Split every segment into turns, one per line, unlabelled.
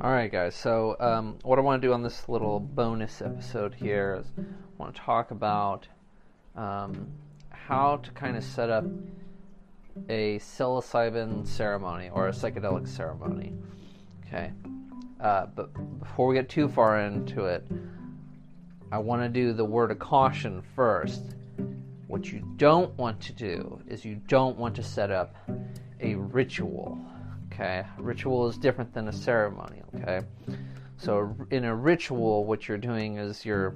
All right, guys. So, um, what I want to do on this little bonus episode here is I want to talk about um, how to kind of set up a psilocybin ceremony or a psychedelic ceremony. Okay. Uh, but before we get too far into it, I want to do the word of caution first. What you don't want to do is you don't want to set up a ritual Okay, ritual is different than a ceremony. Okay, so in a ritual, what you're doing is you're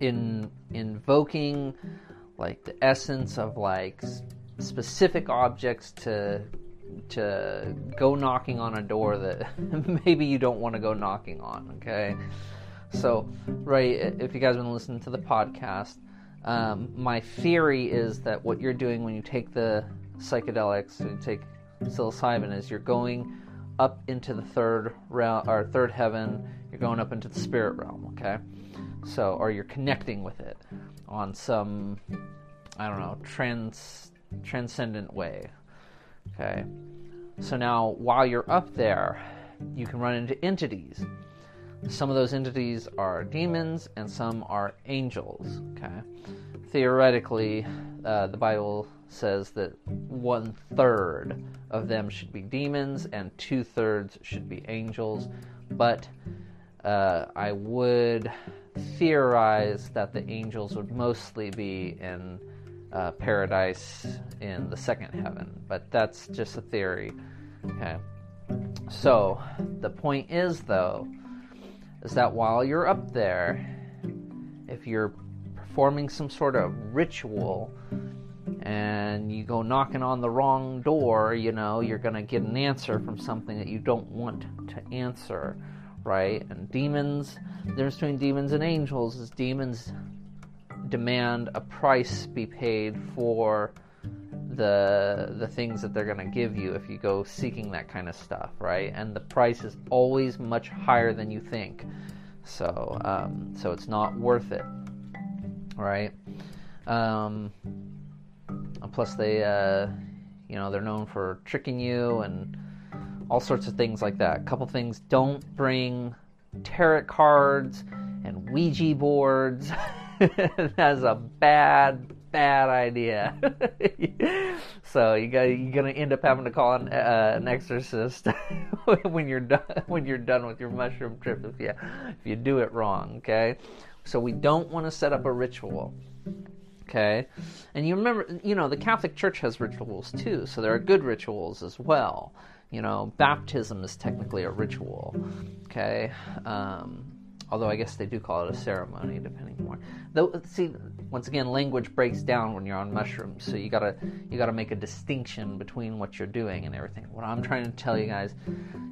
in invoking like the essence of like specific objects to to go knocking on a door that maybe you don't want to go knocking on. Okay, so right, if you guys have been listening to the podcast, um, my theory is that what you're doing when you take the psychedelics, and take psilocybin is you're going up into the third realm or third heaven. You're going up into the spirit realm. Okay, so or you're connecting with it on some I don't know trans transcendent way. Okay, so now while you're up there, you can run into entities. Some of those entities are demons and some are angels. Okay, theoretically, uh, the Bible says that one third of them should be demons and two thirds should be angels. But uh, I would theorize that the angels would mostly be in uh, paradise in the second heaven. But that's just a theory. Okay. So the point is, though, is that while you're up there, if you're performing some sort of ritual and you go knocking on the wrong door, you know, you're going to get an answer from something that you don't want to answer, right? And demons, the difference between demons and angels is demons demand a price be paid for the the things that they're going to give you if you go seeking that kind of stuff, right? And the price is always much higher than you think. So, um, so it's not worth it, right? Um, plus, they, uh, you know, they're known for tricking you and all sorts of things like that. A couple things: don't bring tarot cards and Ouija boards. That's a bad, bad idea. so you got you're gonna end up having to call an, uh, an exorcist when you're done when you're done with your mushroom trip if you if you do it wrong. Okay, so we don't want to set up a ritual. Okay? And you remember, you know, the Catholic Church has rituals too, so there are good rituals as well. You know, baptism is technically a ritual. Okay? Um, although I guess they do call it a ceremony, depending more. Though, see, once again, language breaks down when you're on mushrooms, so you gotta you gotta make a distinction between what you're doing and everything. What I'm trying to tell you guys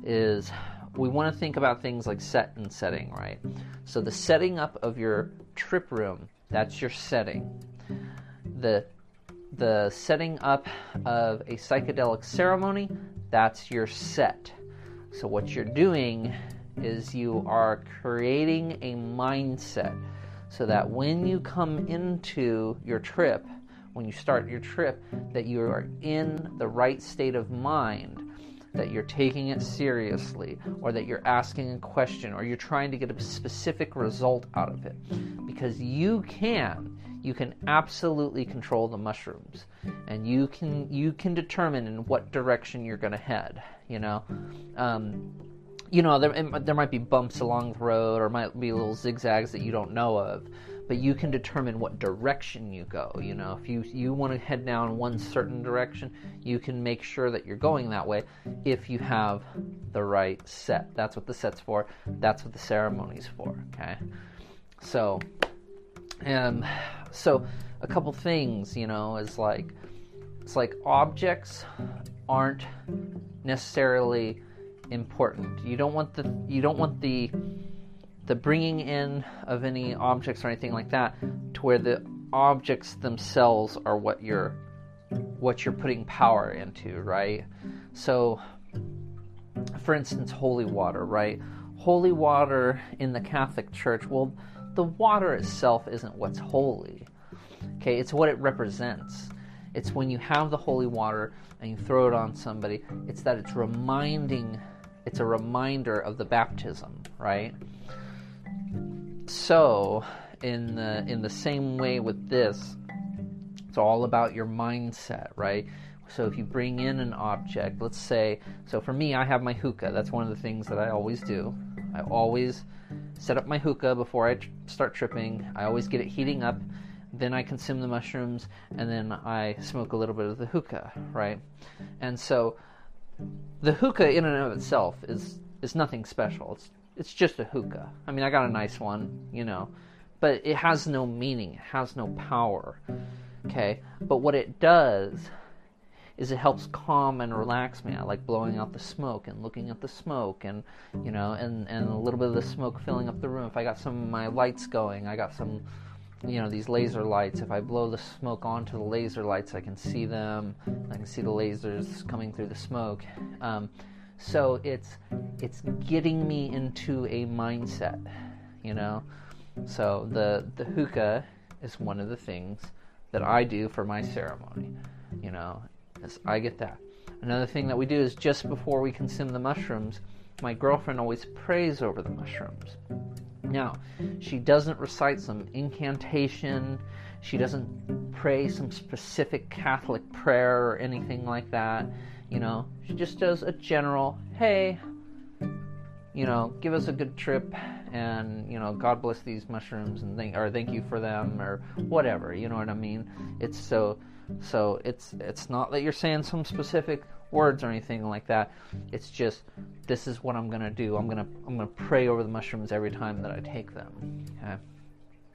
is we want to think about things like set and setting, right? So the setting up of your trip room, that's your setting the the setting up of a psychedelic ceremony, that's your set. So what you're doing is you are creating a mindset so that when you come into your trip, when you start your trip, that you are in the right state of mind, that you're taking it seriously, or that you're asking a question, or you're trying to get a specific result out of it. Because you can you can absolutely control the mushrooms and you can you can determine in what direction you're going to head you know um, you know there, there might be bumps along the road or might be little zigzags that you don't know of but you can determine what direction you go you know. If you you want to head down one certain direction you can make sure that you're going that way if you have the right set. That's what the set's for. That's what the ceremony's for okay? So um, so a couple things, you know, is like it's like objects aren't necessarily important. You don't want the you don't want the the bringing in of any objects or anything like that to where the objects themselves are what you're what you're putting power into, right? So for instance, holy water, right? Holy water in the Catholic Church, well, the water itself isn't what's holy. Okay, it's what it represents. It's when you have the holy water and you throw it on somebody, it's that it's reminding it's a reminder of the baptism, right? So, in the in the same way with this, it's all about your mindset, right? So if you bring in an object, let's say, so for me, I have my hookah. That's one of the things that I always do. I always set up my hookah before I tr- start tripping. I always get it heating up. Then I consume the mushrooms, and then I smoke a little bit of the hookah, right? And so the hookah in and of itself is is nothing special. It's it's just a hookah. I mean, I got a nice one, you know, but it has no meaning. It has no power. Okay, but what it does is it helps calm and relax me. I like blowing out the smoke and looking at the smoke and you know and and a little bit of the smoke filling up the room. If I got some of my lights going, I got some you know these laser lights. If I blow the smoke onto the laser lights, I can see them. I can see the lasers coming through the smoke. Um, so it's it's getting me into a mindset, you know. So the the hookah is one of the things that I do for my ceremony, you know, I get that. Another thing that we do is just before we consume the mushrooms, my girlfriend always prays over the mushrooms. Now, she doesn't recite some incantation, she doesn't pray some specific Catholic prayer or anything like that. You know, she just does a general, hey, you know, give us a good trip and, you know, God bless these mushrooms and thank or thank you for them or whatever, you know what I mean? It's so so it's it's not that you're saying some specific words or anything like that. It's just this is what I'm gonna do. I'm gonna I'm gonna pray over the mushrooms every time that I take them. Okay.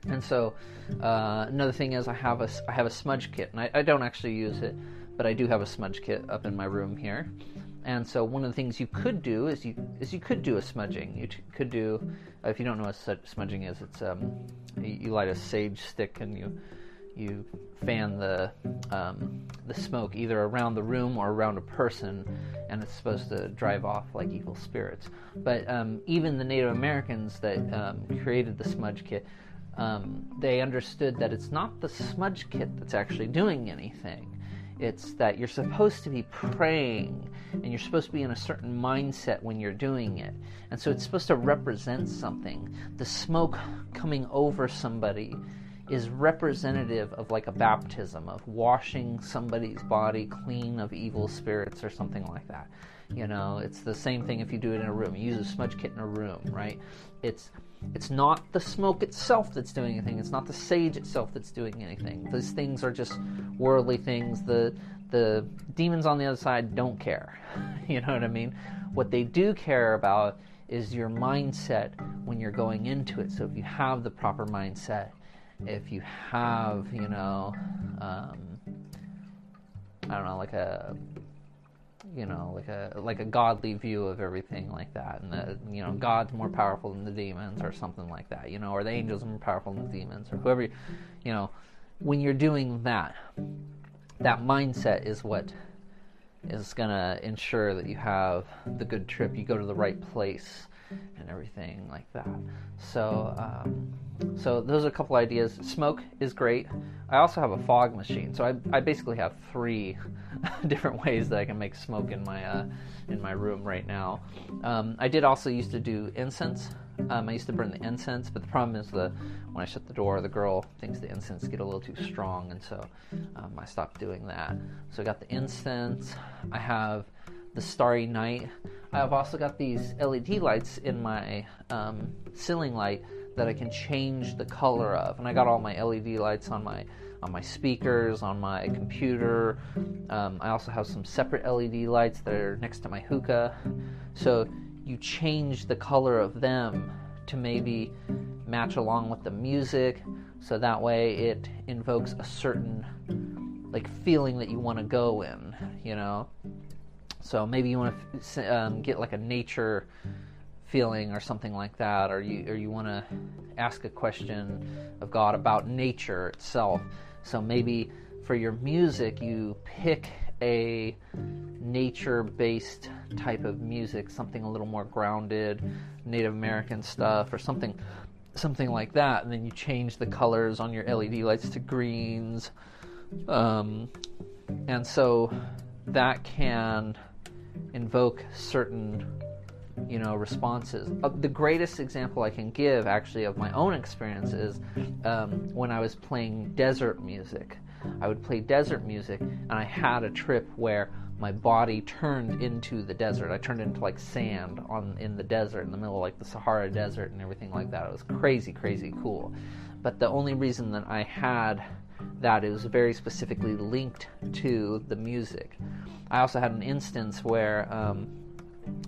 And so uh, another thing is I have a I have a smudge kit, and I, I don't actually use it, but I do have a smudge kit up in my room here. And so one of the things you could do is you is you could do a smudging. You t- could do if you don't know what smudging is, it's um, you, you light a sage stick and you you fan the um, the smoke either around the room or around a person, and it's supposed to drive off like evil spirits. But um, even the Native Americans that um, created the smudge kit, um, they understood that it's not the smudge kit that's actually doing anything. It's that you're supposed to be praying and you're supposed to be in a certain mindset when you're doing it. And so it's supposed to represent something. The smoke coming over somebody is representative of like a baptism of washing somebody's body clean of evil spirits or something like that. You know, it's the same thing if you do it in a room. You use a smudge kit in a room, right? It's it's not the smoke itself that's doing anything. It's not the sage itself that's doing anything. These things are just worldly things. The the demons on the other side don't care. You know what I mean? What they do care about is your mindset when you're going into it. So if you have the proper mindset, if you have, you know, um, I don't know, like a you know, like a like a godly view of everything like that, and that you know God's more powerful than the demons, or something like that, you know, or the angels are more powerful than the demons, or whoever, you know, when you're doing that, that mindset is what is gonna ensure that you have the good trip, you go to the right place, and everything like that. So, um, so those are a couple ideas. Smoke is great. I also have a fog machine, so I, I basically have three different ways that I can make smoke in my uh, in my room right now. Um, I did also used to do incense. Um, I used to burn the incense, but the problem is the when I shut the door, the girl thinks the incense get a little too strong, and so um, I stopped doing that. So I got the incense. I have the Starry Night. I've also got these LED lights in my um, ceiling light that I can change the color of, and I got all my LED lights on my on my speakers, on my computer. Um, I also have some separate LED lights that are next to my hookah. So you change the color of them to maybe match along with the music, so that way it invokes a certain like feeling that you want to go in, you know. So maybe you want to um, get like a nature feeling or something like that, or you or you want to ask a question of God about nature itself. So maybe for your music, you pick a nature-based type of music, something a little more grounded, Native American stuff, or something something like that, and then you change the colors on your LED lights to greens. Um, and so that can invoke certain you know, responses. Uh, the greatest example I can give, actually, of my own experience is um, when I was playing desert music. I would play desert music, and I had a trip where my body turned into the desert. I turned into like sand on in the desert, in the middle of like the Sahara Desert and everything like that. It was crazy, crazy cool. But the only reason that I had that is very specifically linked to the music. I also had an instance where um,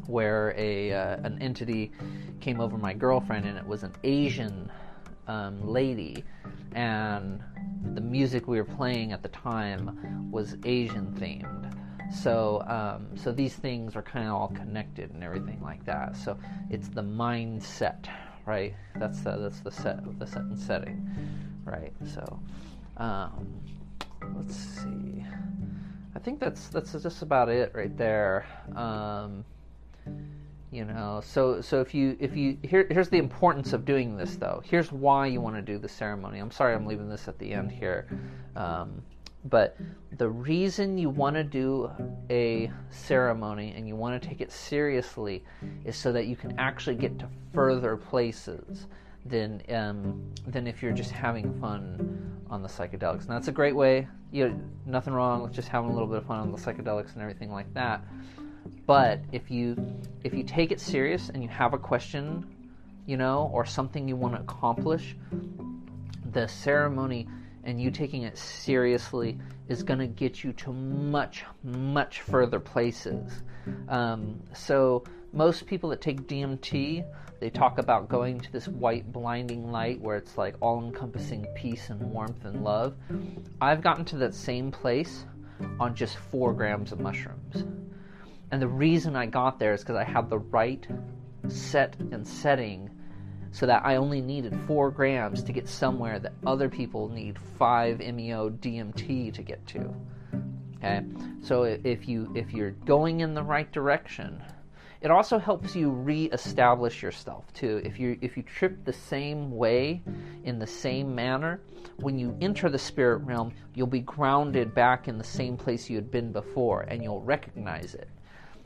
where a uh, an entity came over my girlfriend, and it was an Asian um, lady, and the music we were playing at the time was Asian themed. So, um, so these things are kind of all connected and everything like that. So it's the mindset, right? That's the that's the set the set and setting, right? So, um, let's see. I think that's that's just about it right there. Um, you know, so so if you if you here here's the importance of doing this though. Here's why you want to do the ceremony. I'm sorry I'm leaving this at the end here. Um, but the reason you want to do a ceremony and you want to take it seriously is so that you can actually get to further places than um, than if you're just having fun on the psychedelics. And that's a great way. You know, nothing wrong with just having a little bit of fun on the psychedelics and everything like that. But if you if you take it serious and you have a question, you know, or something you want to accomplish, the ceremony and you taking it seriously is going to get you to much, much further places. Um, so, most people that take DMT, they talk about going to this white, blinding light where it's like all encompassing peace and warmth and love. I've gotten to that same place on just four grams of mushrooms. And the reason I got there is because I had the right set and setting so that I only needed four grams to get somewhere that other people need five MEO DMT to get to. Okay, so if you if you're going in the right direction, it also helps you re-establish yourself too. If you if you trip the same way, in the same manner, when you enter the spirit realm, you'll be grounded back in the same place you had been before, and you'll recognize it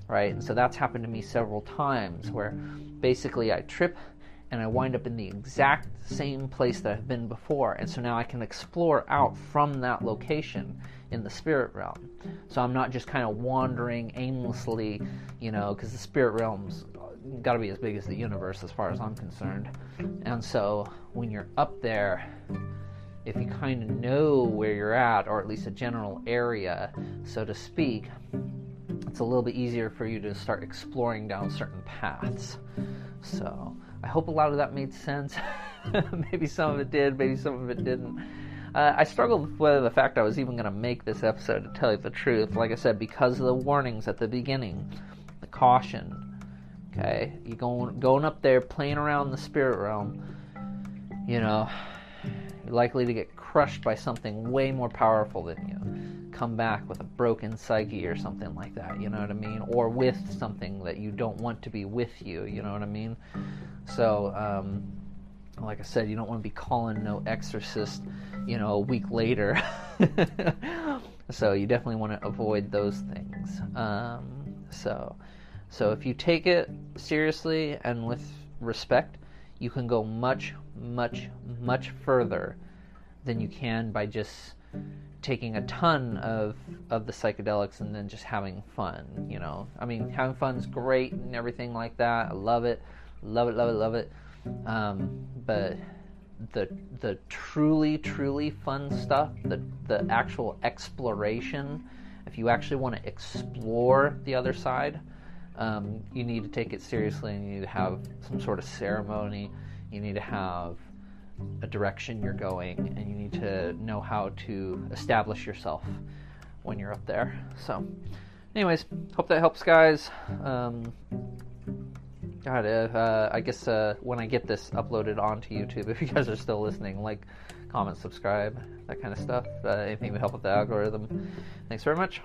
right? And so that's happened to me several times where basically I trip and I wind up in the exact same place that I've been before. And so now I can explore out from that location in the spirit realm. So I'm not just kind of wandering aimlessly, you know, because the spirit realm's got to be as big as the universe as far as I'm concerned. And so when you're up there, if you kind of know where you're at, or at least a general area, so to speak, it's a little bit easier for you to start exploring down certain paths. So I hope a lot of that made sense. maybe some of it did, maybe some of it didn't. Uh, I struggled with whether the fact I was even going to make this episode to tell you the truth. Like I said, because of the warnings at the beginning, the caution. Okay, you going going up there playing around in the spirit realm. You know, you're likely to get crushed by something way more powerful than you. Come back with a broken psyche or something like that. You know what I mean? Or with something that you don't want to be with you. You know what I mean? So, um, like I said, you don't want to be calling no exorcist, you know, a week later. so you definitely want to avoid those things. Um, so, so if you take it seriously and with respect, you can go much, much, much further than you can by just taking a ton of of the psychedelics and then just having fun. You know, I mean, having fun is great and everything like that. I love it love it, love it, love it. Um, but the the truly truly fun stuff, the the actual exploration, if you actually want to explore the other side, um, you need to take it seriously and you need to have some sort of ceremony. You need to have a direction you're going, and you need to know how to establish yourself when you're up there. So, anyways, hope that helps, guys. Um, God, uh, I guess uh, when I get this uploaded onto YouTube, if you guys are still listening, like, comment, subscribe, that kind of stuff. Uh, anything to help with the algorithm. Thanks very much.